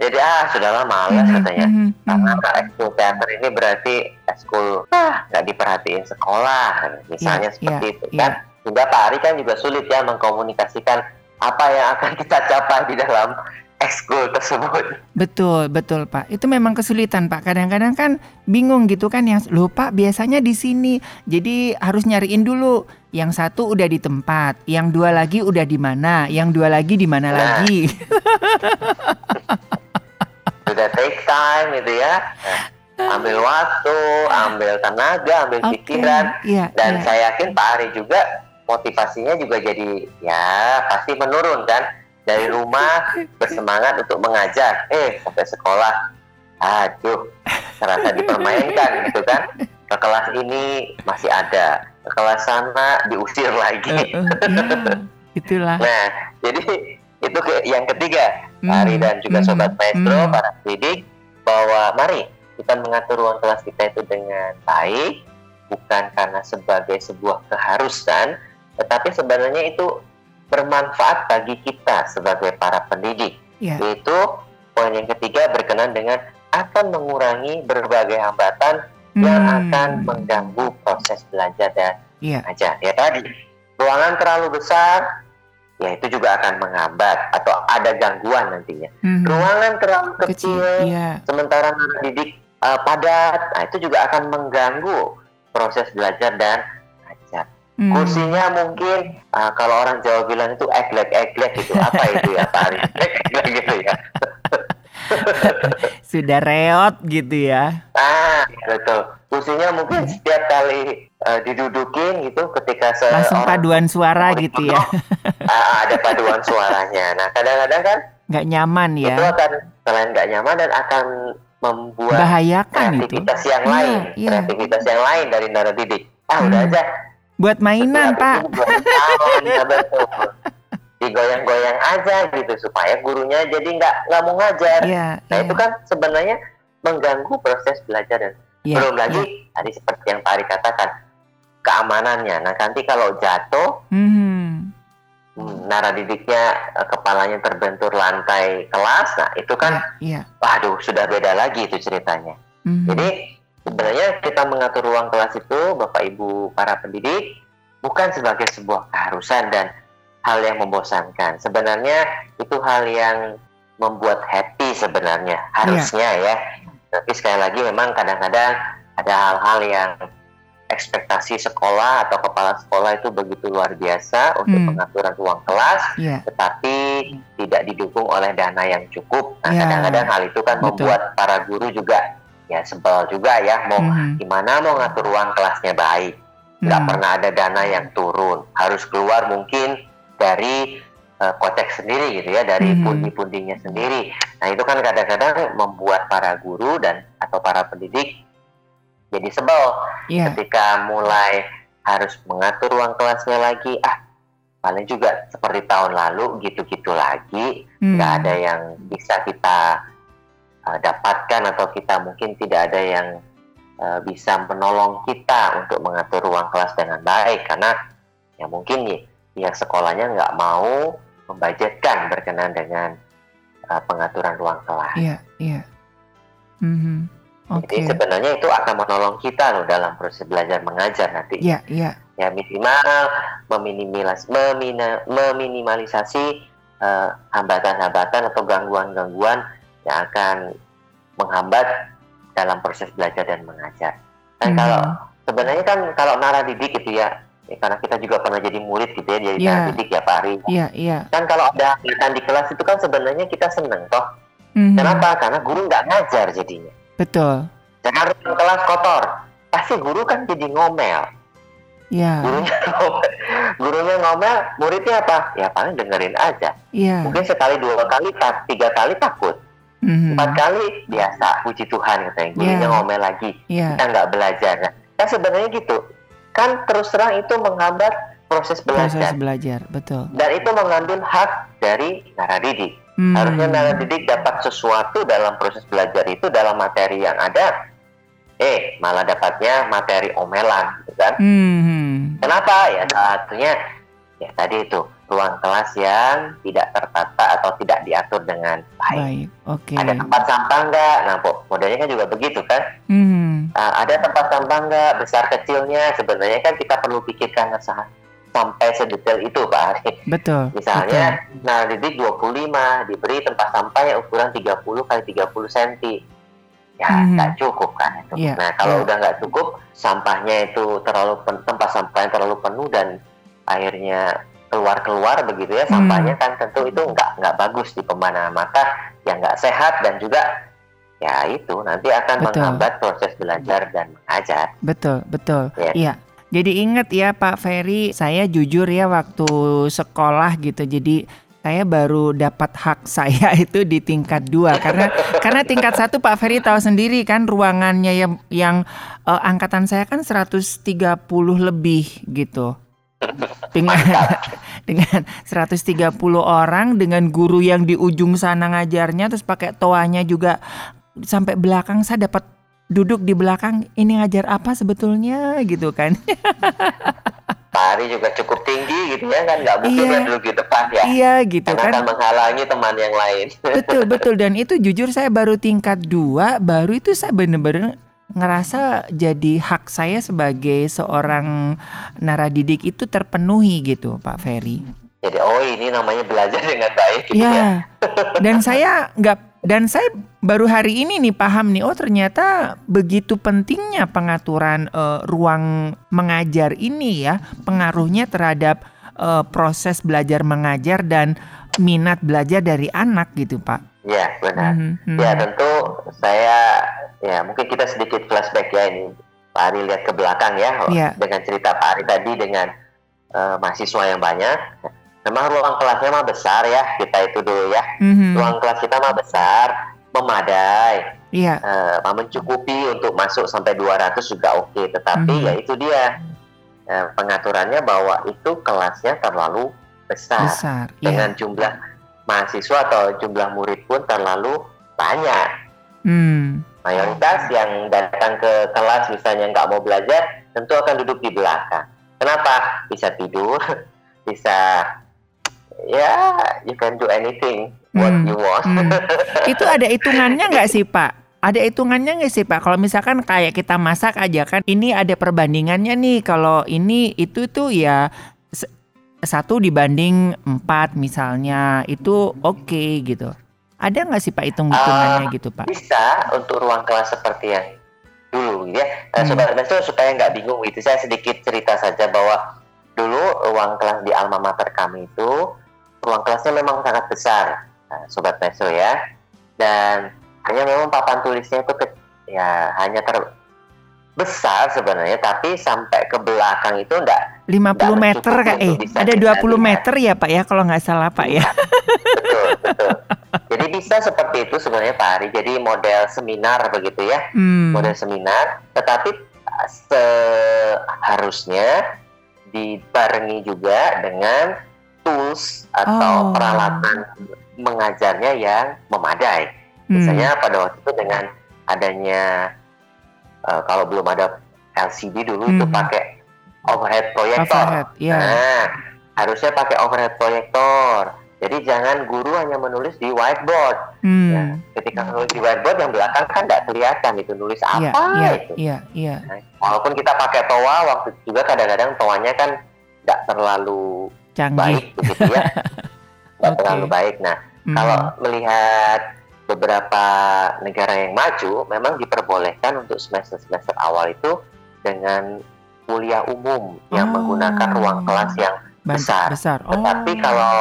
Jadi ah sudahlah malas Mhm, katanya. mhm, Karena mhm. ekskul teater ini berarti ekskul ah nggak diperhatiin sekolah, misalnya Iya, seperti iya, itu kan. Sehingga Pak Ari kan juga sulit ya mengkomunikasikan apa yang akan kita capai di dalam ekskul tersebut. Betul, betul Pak. Itu memang kesulitan Pak. Kadang-kadang kan bingung gitu kan yang lupa biasanya di sini. Jadi harus nyariin dulu. Yang satu udah di tempat, yang dua lagi udah di mana, yang dua lagi di mana Nah. lagi. <laughs> Sudah take time gitu ya. Nah, ambil waktu, ambil tenaga, ambil Oke, pikiran. iya, Dan iya. saya yakin Pak Ari juga motivasinya juga jadi ya pasti menurun kan? Dari rumah bersemangat untuk mengajar. Eh sampai sekolah. Aduh terasa dipermainkan gitu kan? Ke kelas ini masih ada. Ke kelas sana diusir Eh, lagi eh, iya, itulah. nah jadi itu ke- yang ketiga Pak Ari Mhm, dan juga mhm, sobat maestro mhm. para pendidik bahwa mari kita mengatur ruang kelas kita itu dengan baik bukan karena sebagai sebuah keharusan tetapi sebenarnya itu bermanfaat bagi kita sebagai para pendidik Iya. yaitu poin yang ketiga berkenan dengan akan mengurangi berbagai hambatan yang Hmm, akan mengganggu proses belajar dan Iya. aja ya tadi ruangan terlalu besar ya itu juga akan menghambat atau ada gangguan nantinya mhm. ruangan terlalu Kecil, kecil, iya. sementara didik padat nah itu juga akan mengganggu proses belajar dan ajar Hmm. kursinya mungkin uh, kalau orang Jawa bilang itu eglek eglek gitu apa itu ya Pak Ari <laughs> eglek gitu ya <laughs> <laughs> Sudah reot gitu ya. ah betul kursinya mungkin setiap kali uh, didudukin gitu ketika Langsung paduan suara gitu ya. <laughs> ah, ada paduan suaranya nah kadang-kadang kan Nggak nyaman ya. itu akan selain nggak nyaman dan akan membuat Bahayakan itu. kreativitas yang Iya, lain iya. kreativitas yang lain dari naradidik ah Hmm. udah aja Buat mainan, Pak. itu goyang, <laughs> ya betul. Digoyang-goyang aja gitu supaya gurunya jadi nggak nggak mau ngajar Iya, nah iya. itu kan sebenarnya mengganggu proses belajar dan Iya, belum lagi iya. tadi seperti yang Pak Ari katakan keamanannya nah nanti kalau jatuh Mhm. hmm, naradidiknya uh, kepalanya terbentur lantai kelas, nah itu kan, Iya. waduh sudah beda lagi itu ceritanya. Mhm. Jadi sebenarnya kita mengatur ruang kelas itu, Bapak Ibu para pendidik, bukan sebagai sebuah keharusan dan hal yang membosankan. Sebenarnya itu hal yang membuat happy sebenarnya, harusnya ya. Tapi sekali lagi memang kadang-kadang ada hal-hal yang ekspektasi sekolah atau kepala sekolah itu begitu luar biasa untuk Hmm. pengaturan ruang kelas, Iya. tetapi tidak didukung oleh dana yang cukup. Nah, Ya, kadang-kadang hal itu kan betul. membuat para guru juga ya sebel juga ya mau Mhm. gimana mau ngatur ruang kelasnya baik. Nggak Hmm. pernah ada dana yang turun, harus keluar mungkin dari eh, kocek sendiri gitu ya, dari Mhm. pundi-pundinya sendiri. Nah itu kan kadang-kadang membuat para guru dan atau para pendidik jadi sebel Iya. ketika mulai harus mengatur ruang kelasnya lagi. Ah paling juga seperti tahun lalu gitu-gitu lagi Hmm. nggak ada yang bisa kita uh, dapatkan atau kita mungkin tidak ada yang uh, bisa menolong kita untuk mengatur ruang kelas dengan baik karena ya mungkin nih pihak sekolahnya nggak mau membajetkan berkenan dengan uh, pengaturan ruang kelas. Iya, iya. Mhm. Jadi Oke. sebenarnya itu akan menolong kita loh dalam proses belajar mengajar nanti. Iya, iya. Ya minimal meminimalis, memina- meminimalisasi eh, hambatan-hambatan atau gangguan-gangguan yang akan menghambat dalam proses belajar dan mengajar. Dan Mhm. kalau sebenarnya kan kalau nara didik gitu ya, ya, karena kita juga pernah jadi murid gitu ya, jadi nara didik ya Pak Ari. Iya, iya. Kan kalau ada hambatan di kelas itu kan sebenarnya kita seneng toh. Mhm. Kenapa? Karena guru nggak ngajar jadinya. Betul. Jangan kelas kotor. Pasti guru kan jadi ngomel. Iya, Gurunya ngomel, gurunya ngomel, muridnya apa? Ya paling dengerin aja. iya. Mungkin sekali, dua kali, tiga kali takut. Mhm. Empat kali biasa, puji Tuhan katanya. Gurunya Iya. ngomel lagi. Iya, Kita nggak belajar. Nah, kan sebenarnya gitu. Kan terus terang itu menghambat proses proses belajar. belajar, betul. Dan itu mengambil hak dari naradidik. Hmm. Harusnya naradidik dapat sesuatu dalam proses belajar itu dalam materi yang ada. Eh, malah dapatnya materi omelan, gitu kan? Mhm. Kenapa? Ya satunya ya tadi itu ruang kelas yang tidak tertata atau tidak diatur dengan baik. Baik, oke. Ada tempat sampah enggak? Nah, modelnya kan juga begitu kan? Mhm. Ah, ada tempat sampah enggak? Besar kecilnya sebenarnya kan kita perlu pikirkan sa- sampai sedetail itu Pak Ari. Betul. Misalnya, nah didik 25 diberi tempat sampah yang ukuran 30 kali 30 cm. Ya, Mhm. nggak cukup kan itu. Iya, Nah, kalau iya. udah nggak cukup, sampahnya itu terlalu pen- tempat sampahnya terlalu penuh dan akhirnya keluar-keluar begitu ya, Hmm. sampahnya kan tentu itu nggak nggak bagus di pemandangan mata, yang nggak sehat dan juga ya itu nanti akan Betul. menghambat proses belajar dan mengajar. Betul, betul. Ya. Iya. Jadi ingat ya Pak Ferry, saya jujur ya waktu sekolah gitu. Jadi saya baru dapat hak <laughs> saya itu di tingkat dua karena <laughs> karena tingkat satu Pak Ferry tahu sendiri kan ruangannya yang yang eh, angkatan saya kan 130 lebih gitu. Dengan <laughs> dengan 130 orang dengan guru yang di ujung sana ngajarnya terus pakai toanya juga sampai belakang saya dapat duduk di belakang ini ngajar apa sebetulnya gitu kan. <laughs> Pak Ari juga cukup tinggi gitu ya kan, nggak mungkin Iya. dia duduk di depan ya. iya gitu Karena akan kan. menghalangi teman yang lain. <laughs> Betul betul dan itu jujur saya baru tingkat dua baru itu saya bener-bener ngerasa jadi hak saya sebagai seorang naradidik itu terpenuhi gitu Pak Ferry. Jadi oh ini namanya belajar dengan baik gitu ya. Iya. <laughs> Dan saya nggak dan saya baru hari ini nih paham nih oh ternyata begitu pentingnya pengaturan eh, ruang mengajar ini ya pengaruhnya terhadap eh, proses belajar mengajar dan minat belajar dari anak gitu Pak. Iya, benar. Mhm, mhm. Ya tentu saya ya mungkin kita sedikit flashback ya ini Pak Ari lihat ke belakang ya Iya. dengan cerita Pak Ari tadi dengan eh, mahasiswa yang banyak. Memang ruang kelasnya mah besar ya kita itu dulu ya. Mhm. Ruang kelas kita mah besar, memadai, Iya, eh, mencukupi untuk masuk sampai 200 juga oke. Tetapi Mhm. ya itu dia eh, pengaturannya bahwa itu kelasnya terlalu besar. besar. Iya. dengan jumlah mahasiswa atau jumlah murid pun terlalu banyak. Hmm. Mayoritas yang datang ke kelas misalnya nggak mau belajar, tentu akan duduk di belakang. Kenapa? Bisa tidur, <laughs> bisa ya you can do anything what Hmm, you want. hmm. <laughs> Itu ada hitungannya nggak sih Pak? Ada hitungannya nggak sih Pak? Kalau misalkan kayak kita masak aja kan, ini ada perbandingannya nih. Kalau ini itu tuh ya satu dibanding empat misalnya itu oke gitu. Ada nggak sih Pak hitung-hitungannya Ah, gitu Pak? Bisa untuk ruang kelas seperti yang dulu ya. Eh, Hmm. Sobat Maestro supaya nggak bingung gitu, saya sedikit cerita saja bahwa dulu ruang kelas di alma mater kami itu ruang kelasnya memang sangat besar, nah, Sobat Maestro ya. Dan hanya memang papan tulisnya itu ke- ya hanya ter besar sebenarnya, tapi sampai ke belakang itu enggak 50 nggak meter kak? Eh, bisa ada kita 20 lihat. meter ya Pak ya kalau nggak salah Pak ya? betul <laughs> betul. Jadi bisa seperti itu sebenarnya Pak Ari. Jadi model seminar begitu ya. Hmm. model seminar, tetapi seharusnya dibarengi juga dengan tools atau Oh. peralatan mengajarnya yang memadai. Hmm. Misalnya pada waktu itu dengan adanya eh, kalau belum ada LCD dulu itu Hmm. pakai overhead proyektor. Overhead, ya. Nah, harusnya pakai overhead proyektor. Jadi jangan guru hanya menulis di whiteboard. Hmm. Ya, ketika nulis di whiteboard yang belakang kan nggak kelihatan itu nulis Iya, apa iya, itu. iya, iya. Nah, Walaupun kita pakai toa, waktu itu juga kadang-kadang toanya kan nggak terlalu Canggih. baik begitu ya, <laughs> nggak Oke. terlalu baik. Nah, Hmm. kalau melihat beberapa negara yang maju, memang diperbolehkan untuk semester-semester awal itu dengan kuliah umum yang Oh. menggunakan ruang kelas yang besar. besar. Oh. Tetapi kalau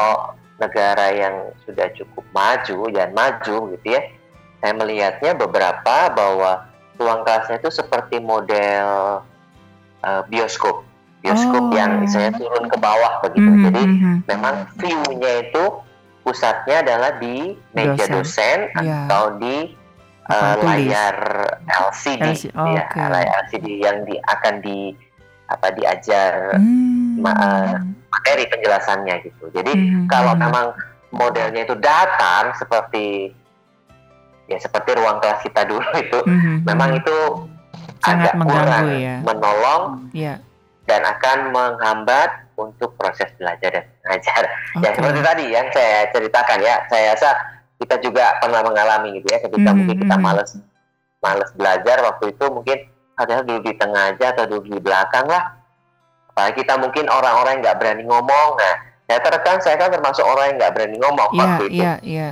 negara yang sudah cukup maju dan maju gitu ya, saya melihatnya beberapa bahwa ruang kelasnya itu seperti model eh, bioskop, bioskop Oh. yang misalnya turun ke bawah begitu. Mhm, Jadi mhm. memang view-nya itu pusatnya adalah di meja Dosen. dosen, Ya. atau di tulis. layar LCD, LCD, gitu ya, oke. layar LCD yang di, akan di apa diajar Hmm. ma- eh, materi penjelasannya gitu. Jadi Mhm, kalau mhm. memang modelnya itu datar seperti ya seperti ruang kelas kita dulu itu, Mhm, memang itu Sangat agak mengganggu kurang ya. menolong Iya. Dan akan menghambat untuk proses belajar dan mengajar. Ya Oke. seperti tadi yang saya ceritakan ya, saya rasa kita juga pernah mengalami gitu ya, ketika Mhm, mungkin kita mhm. males males belajar waktu itu mungkin padahal duduk di tengah aja atau duduk di belakang lah. Apalagi kita mungkin orang-orang yang nggak berani ngomong. Nah, saya terkan saya kan termasuk orang yang nggak berani ngomong Iya, waktu itu, iya, iya.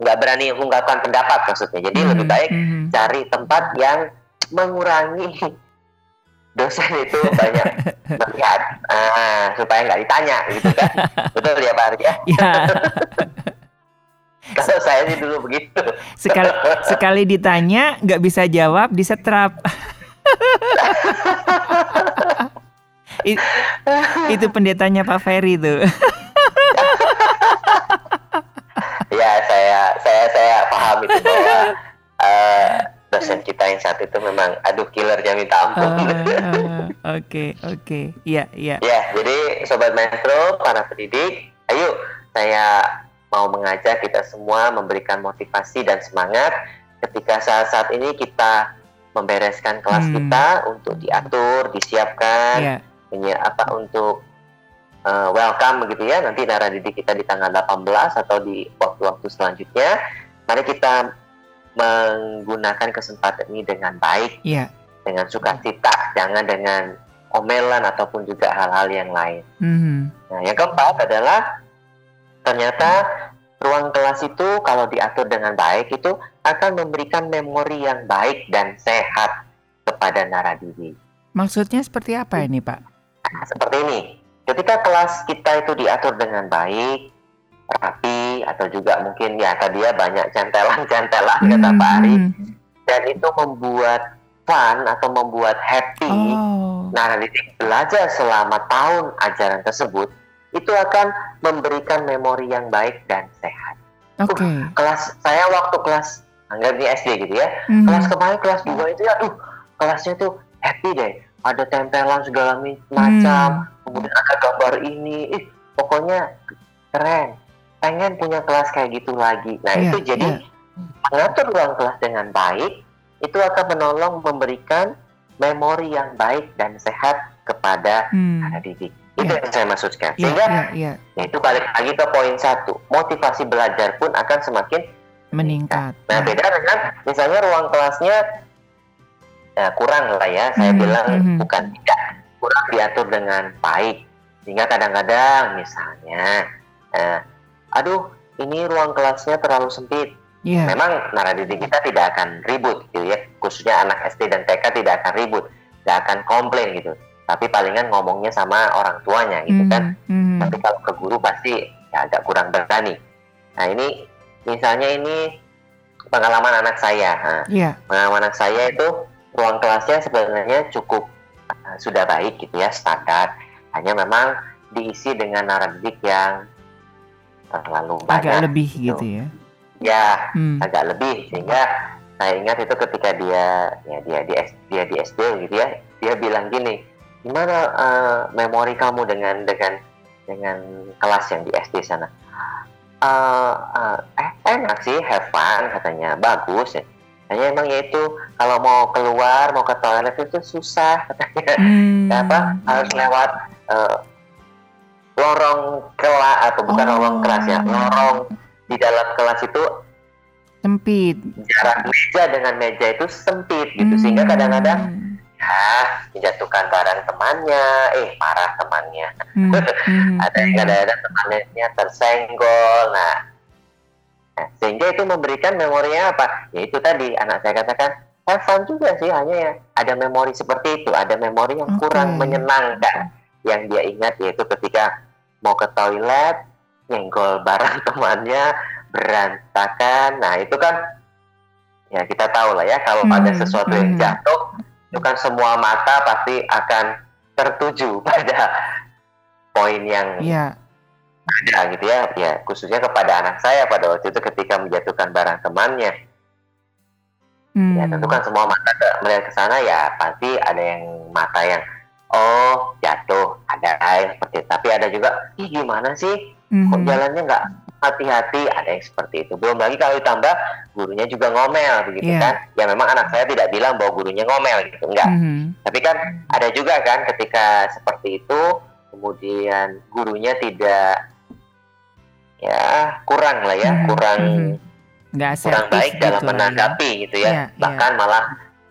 nggak berani mengungkapkan pendapat maksudnya. Jadi Mhm, lebih baik mhm. cari tempat yang mengurangi dosen itu banyak <laughs> melihat. Ah, supaya nggak ditanya gitu kan? <laughs> Betul ya Pak Ari ya? Ya, <laughs> kalau saya sih dulu begitu. Sekali sekali ditanya nggak bisa jawab disetrap. I- itu pendetanya Pak Ferry tuh. ya saya saya saya paham itu bahwa eh, dosen kita yang saat itu memang aduh killernya minta ampun Ah, <laughs> Oke, oke. Iya, iya. ya jadi sobat maestro para pendidik ayo saya mau mengajak kita semua memberikan motivasi dan semangat ketika saat-saat ini kita membereskan kelas Hmm. kita untuk diatur disiapkan menyi- apa untuk uh, welcome begitu ya nanti narah didik kita di tanggal 18 atau di waktu-waktu selanjutnya mari kita menggunakan kesempatan ini dengan baik Iya. dengan sukacita jangan dengan omelan ataupun juga hal-hal yang lain Mhm. nah yang keempat adalah ternyata ruang kelas itu kalau diatur dengan baik itu akan memberikan memori yang baik dan sehat kepada naradidik Maksudnya seperti apa ini, Pak? Nah, seperti ini. Ketika kelas kita itu diatur dengan baik, rapi, atau juga mungkin ya tadi ya banyak cantelan-cantelan kata Pak Ari, dan itu membuat fun atau membuat happy, Oh. nah didik belajar selama tahun ajaran tersebut, itu akan memberikan memori yang baik dan sehat. Oke. Kelas saya waktu kelas anggap di SD gitu ya, Mhm. kelas kemarin kelas 2 itu ya, aduh kelasnya tuh happy deh, ada tempelan segala mi- Hmm. macam, kemudian ada gambar ini, ih pokoknya keren. Pengen punya kelas kayak gitu lagi. Nah Iya, itu jadi iya. mengatur ruang kelas dengan baik itu akan menolong memberikan memori yang baik dan sehat kepada Hmm. anak didik. Itu Iya. yang saya maksudkan. Iya, Sehingga iya, iya. ya itu balik lagi ke poin satu. Motivasi belajar pun akan semakin Meningkat. Nah, Ya. beda dengan misalnya ruang kelasnya ya, kurang lah ya. Saya Mhm, bilang mhm. bukan tidak kurang diatur dengan baik. Sehingga kadang-kadang misalnya, eh, aduh ini ruang kelasnya terlalu sempit. Iya. Memang naradidik kita tidak akan ribut gitu ya. Khususnya anak SD dan TK tidak akan ribut, tidak akan komplain gitu. Tapi palingan ngomongnya sama orang tuanya gitu kan. Mhm, mhm. Tapi kalau ke guru pasti ya agak kurang berani. Nah ini misalnya ini pengalaman anak saya. Nah, Iya. pengalaman anak saya itu ruang kelasnya sebenarnya cukup uh, sudah baik gitu ya standar. Hanya memang diisi dengan naradidik yang terlalu banyak. Agak lebih gitu. gitu ya. Ya Hmm. agak lebih sehingga saya ingat itu ketika dia ya dia di dia di SD gitu ya dia bilang gini gimana eh, memori kamu dengan dengan dengan kelas yang di SD sana Eh, eh, eh enak sih have fun katanya bagus ya hanya emang ya itu kalau mau keluar mau ke toilet itu susah <laughs> katanya Hmm. apa harus lewat eh, lorong kelas atau bukan Oh. lorong kelas ya lorong di dalam kelas itu Sempit. jarak meja dengan meja itu sempit gitu sehingga kadang-kadang Hmm. ya menjatuhkan barang temannya eh parah temannya Hmm, <laughs> hmm, ada yang hmm. kadang-kadang temannya tersenggol nah, nah, sehingga itu memberikan memorinya apa ya itu tadi anak saya katakan have fun juga sih hanya ya ada memori seperti itu ada memori yang kurang Oke. menyenangkan yang dia ingat yaitu ketika mau ke toilet nyenggol barang <laughs> temannya berantakan nah itu kan ya kita tahu lah ya kalau ada Hmm, sesuatu yang hmm. jatuh itu kan semua mata pasti akan tertuju <laughs> pada poin yang Iya. ada gitu ya ya khususnya kepada anak saya pada waktu itu ketika menjatuhkan barang temannya Hmm. ya tentu kan semua mata melihat ke sana ya pasti ada yang mata yang oh jatuh. Ada yang seperti itu. Tapi ada juga ih gimana sih? Kok Mhm. jalannya nggak hati-hati? Ada yang seperti itu. Belum lagi kalau ditambah gurunya juga ngomel begitu Iya. kan? Ya memang anak saya tidak bilang bahwa gurunya ngomel gitu. Enggak Mhm. tapi kan ada juga kan ketika seperti itu kemudian gurunya tidak ya kurang lah ya Mhm, kurang mhm. Nggak kurang baik dalam gitu lah ya. menanggapi gitu ya. Iya, bahkan malah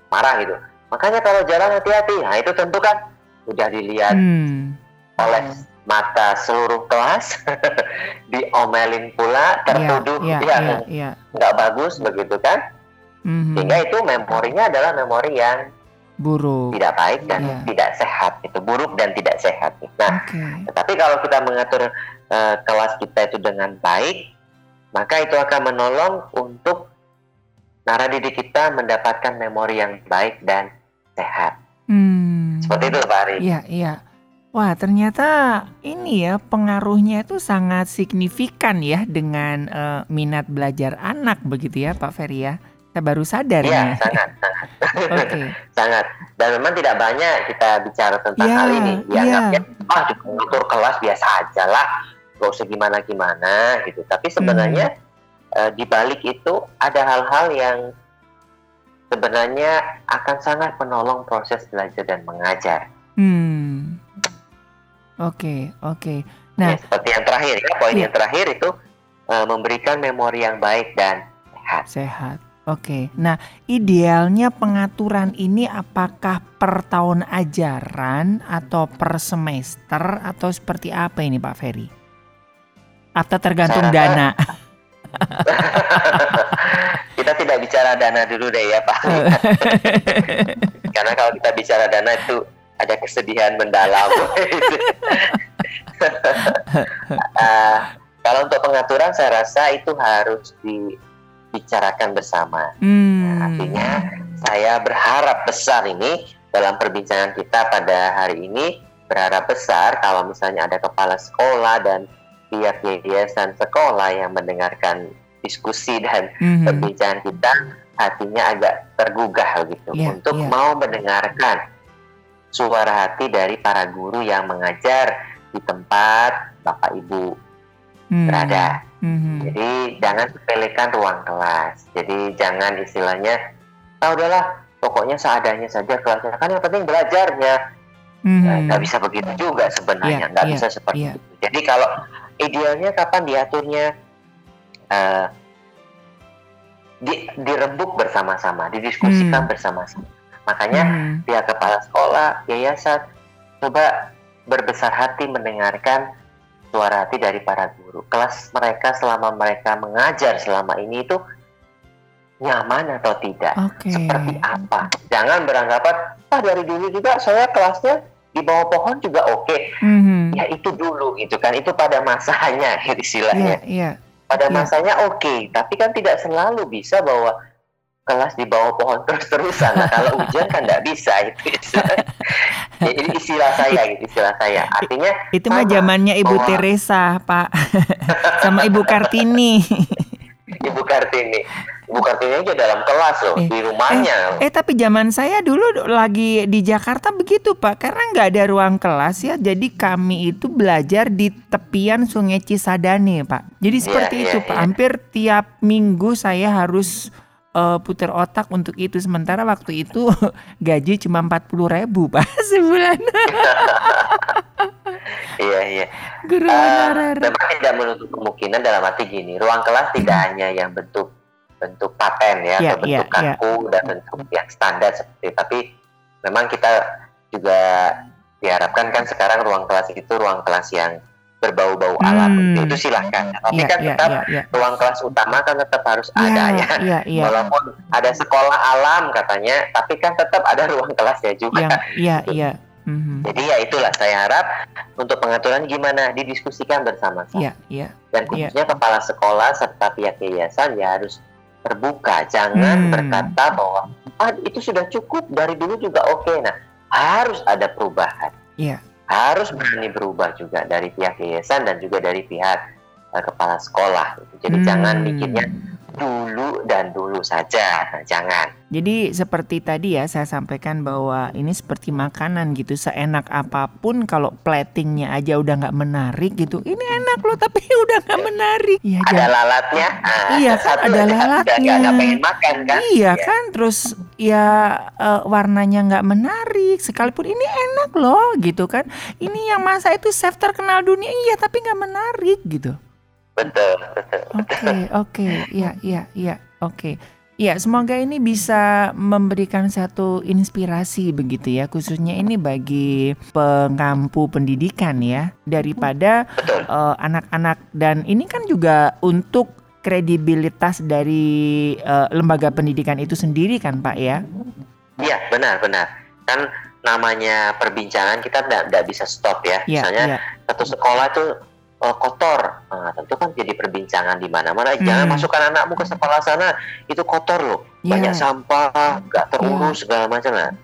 marah gitu. Makanya kalau jalan hati-hati. Nah itu tentu kan sudah dilihat Hmm. oleh mata seluruh kelas <laughs> diomelin pula tertuduh Iya, ya iya, iya. nggak bagus begitu kan Mhm. sehingga itu memorinya adalah memori yang Buruk. tidak baik dan Iya. tidak sehat itu buruk dan tidak sehat nah Oke. tetapi kalau kita mengatur eh, kelas kita itu dengan baik maka itu akan menolong untuk naradidik kita mendapatkan memori yang baik dan sehat Hmm. seperti itu Pak Ari Iya, iya. Wah, ternyata ini ya pengaruhnya itu sangat signifikan ya dengan eh, minat belajar anak begitu ya, Pak Ferry ya. Saya baru sadar Iya, nih. sangat sangat Oke. <laughs> sangat dan memang tidak banyak kita bicara tentang Iya, hal ini iya. dianggapnya ah ngatur kelas biasa aja lah gak usah gimana gimana gitu tapi sebenarnya Hmm. eh, di balik itu ada hal-hal yang sebenarnya akan sangat menolong proses belajar dan mengajar Hmm. Oke, oke. Nah, Ya, seperti yang terakhir ya poin Iya. yang terakhir itu eh, memberikan memori yang baik dan sehat sehat. Oke. Nah, idealnya pengaturan ini apakah per tahun ajaran atau per semester atau seperti apa ini Pak Ferry? Atau tergantung Saya rasa- dana? <laughs> kita tidak bicara dana dulu deh ya Pak <laughs> karena kalau kita bicara dana itu ada kesedihan mendalam. Eh, <laughs> kalau untuk pengaturan saya rasa itu harus dibicarakan bersama. Hmm. Artinya saya berharap besar ini dalam perbincangan kita pada hari ini berharap besar kalau misalnya ada kepala sekolah dan pihak yayasan sekolah yang mendengarkan diskusi dan Mhm. perbincangan kita hatinya agak tergugah gitu Iya, untuk iya. mau mendengarkan suara hati dari para guru yang mengajar di tempat Bapak Ibu Hmm. berada. Mhm. Jadi jangan sepelekan ruang kelas. Jadi jangan istilahnya, ah udahlah, pokoknya seadanya saja kelasnya. Kan yang penting belajarnya. Mhm. nggak bisa begitu juga sebenarnya, Iya, nggak iya, bisa seperti iya. itu. Jadi kalau idealnya kapan diaturnya eh, di, dirembuk bersama-sama, didiskusikan Hmm. bersama-sama. Makanya Mhm. pihak kepala sekolah, yayasan, coba berbesar hati mendengarkan suara hati dari para guru. Kelas mereka selama mereka mengajar selama ini itu nyaman atau tidak, Oke. seperti apa. Jangan beranggapan, ah dari dulu juga saya kelasnya di bawah pohon juga oke. Mhm. Ya itu dulu gitu kan, itu pada masanya <laughs> istilahnya. iya. Pada iya. masanya oke, tapi kan tidak selalu bisa bahwa kelas di bawah pohon <laughs> terus-terusan. Nah, kalau hujan kan nggak bisa itu. Ya, ini istilah saya gitu, istilah saya. Artinya Itu mah zamannya Ibu Teresa, Pak. <laughs> Sama Ibu Kartini. Ibu Kartini, Ibu Kartini aja dalam kelas loh, Eh, di rumahnya. Eh tapi zaman saya dulu lagi di Jakarta begitu Pak. Karena nggak ada ruang kelas ya Jadi kami itu belajar di tepian sungai Cisadane Pak. Jadi Iya, seperti iya, itu Pak. iya. Hampir tiap minggu saya harus eh, putar otak untuk itu. Sementara waktu itu <laughs> gaji cuma 40 ribu Pak <laughs> Sebulan. <laughs> Iya iya. Guru Eh, honorer memang tidak menutup kemungkinan dalam arti gini, ruang kelas tidak hanya yang bentuk bentuk paten ya, Iya, atau bentuk iya, iya. kaku dan bentuk yang standar seperti itu. tapi memang kita juga diharapkan kan sekarang ruang kelas itu ruang kelas yang berbau-bau alam Hmm. itu silahkan tapi Iya, kan iya, tetap iya, iya. ruang kelas utama kan tetap harus ada Iya, ya iya, iya. walaupun ada sekolah alam katanya tapi kan tetap ada ruang kelasnya juga Yang, iya, iya. Mhm. jadi ya itulah saya harap untuk pengaturan gimana didiskusikan bersama-sama Iya, iya. dan khususnya kepala sekolah serta pihak yayasan ya harus terbuka Hmm. jangan berkata bahwa ah itu sudah cukup dari dulu juga oke nah harus ada perubahan Iya. harus berani berubah juga dari pihak yayasan dan juga dari pihak eh, kepala sekolah jadi Hmm. jangan mikirnya dulu dan dulu saja. Jangan. Jadi seperti tadi ya saya sampaikan bahwa ini seperti makanan gitu seenak apa pun kalau platingnya aja udah nggak menarik gitu ini enak loh tapi <laughs> udah nggak menarik. Iya ada jangan- lalatnya? Ah, Iya kan, ada udah lalatnya. nggak pengen makan kan? Iya. kan terus ya eh, warnanya nggak menarik sekalipun ini enak loh gitu kan. Ini yang masa itu chef terkenal dunia iya tapi nggak menarik gitu betul betul. Oke, oke, iya, iya, iya, oke. Ya, semoga ini bisa memberikan satu inspirasi begitu ya, khususnya ini bagi pengampu pendidikan ya, daripada eh, anak-anak. Dan ini kan juga untuk kredibilitas dari eh, lembaga pendidikan itu sendiri kan, Pak ya? Iya benar benar. Kan namanya perbincangan kita tidak bisa stop ya. Iya, misalnya iya. satu sekolah itu eh, kotor. Nah, tentu kan jadi perbincangan di mana-mana. Jangan Hmm. masukkan anakmu ke sekolah sana itu kotor loh. Iya. banyak sampah nggak terurus segala macam. Nah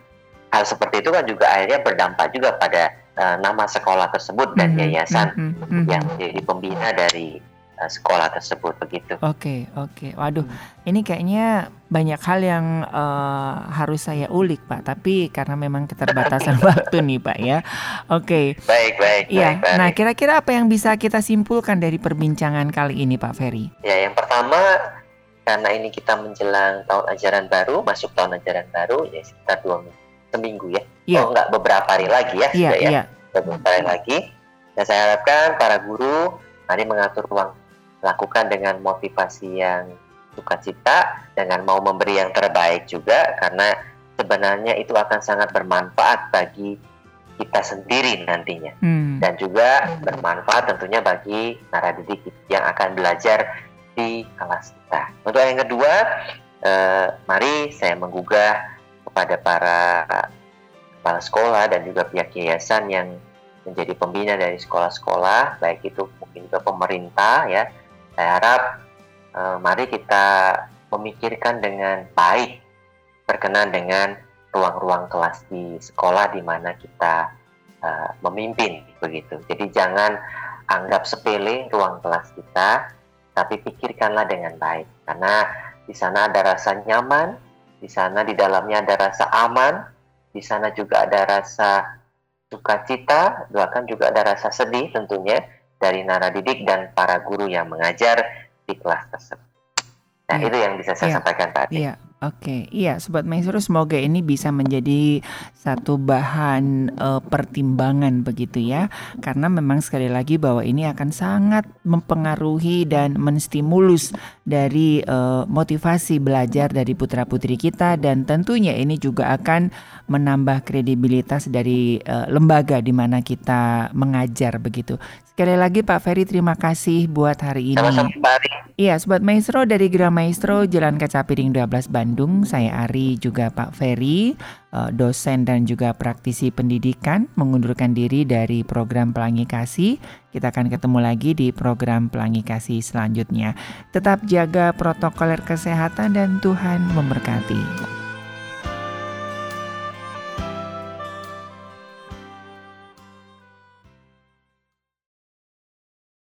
hal seperti itu kan juga akhirnya berdampak juga pada eh, nama sekolah tersebut dan Mhm, yayasan mhm, mhm. yang menjadi pembina dari eh, sekolah tersebut begitu Oke, oke. Waduh, ini kayaknya banyak hal yang eh, harus saya ulik, Pak. Tapi karena memang keterbatasan <laughs> waktu nih, Pak ya. Oke. baik baik Iya. baik, baik. Nah, kira-kira apa yang bisa kita simpulkan dari perbincangan kali ini, Pak Ferry? Ya, yang pertama karena ini kita menjelang tahun ajaran baru, masuk tahun ajaran baru, ya sekitar dua minggu, seminggu ya. Iya. Oh enggak, beberapa hari lagi ya, Iya, sudah ya, iya. beberapa hari lagi. Dan saya harapkan para guru mari mengatur ruang, lakukan dengan motivasi yang sukacita, dengan mau memberi yang terbaik juga, karena sebenarnya itu akan sangat bermanfaat bagi kita sendiri nantinya Hmm. dan juga bermanfaat tentunya bagi naradidik yang akan belajar di kelas kita. Untuk yang kedua, eh, mari saya menggugah kepada para kepala sekolah dan juga pihak yayasan yang menjadi pembina dari sekolah-sekolah, baik itu mungkin ke pemerintah ya. Saya harap eh, mari kita memikirkan dengan baik berkenan dengan ruang-ruang kelas di sekolah di mana kita uh, memimpin begitu. Jadi jangan anggap sepele ruang kelas kita, tapi pikirkanlah dengan baik karena di sana ada rasa nyaman, di sana di dalamnya ada rasa aman, di sana juga ada rasa sukacita, bahkan juga ada rasa sedih tentunya dari naradidik dan para guru yang mengajar di kelas tersebut. Nah, Iya. itu yang bisa saya Iya. sampaikan tadi. Iya, Oke, iya Sobat Maestro semoga ini bisa menjadi satu bahan uh, pertimbangan begitu ya. Karena memang sekali lagi bahwa ini akan sangat mempengaruhi dan menstimulus dari uh, motivasi belajar dari putra-putri kita dan tentunya ini juga akan menambah kredibilitas dari uh, lembaga di mana kita mengajar begitu. Sekali lagi Pak Ferry terima kasih buat hari ini. Sama-sama Iya, Sobat Maestro dari Gra Maestro Jalan Kaca Piring 12 Bandung. Saya Ari juga Pak Ferry, eh, dosen dan juga praktisi pendidikan mengundurkan diri dari program Pelangi Kasih. Kita akan ketemu lagi di program Pelangi Kasih selanjutnya. Tetap jaga protokol kesehatan dan Tuhan memberkati.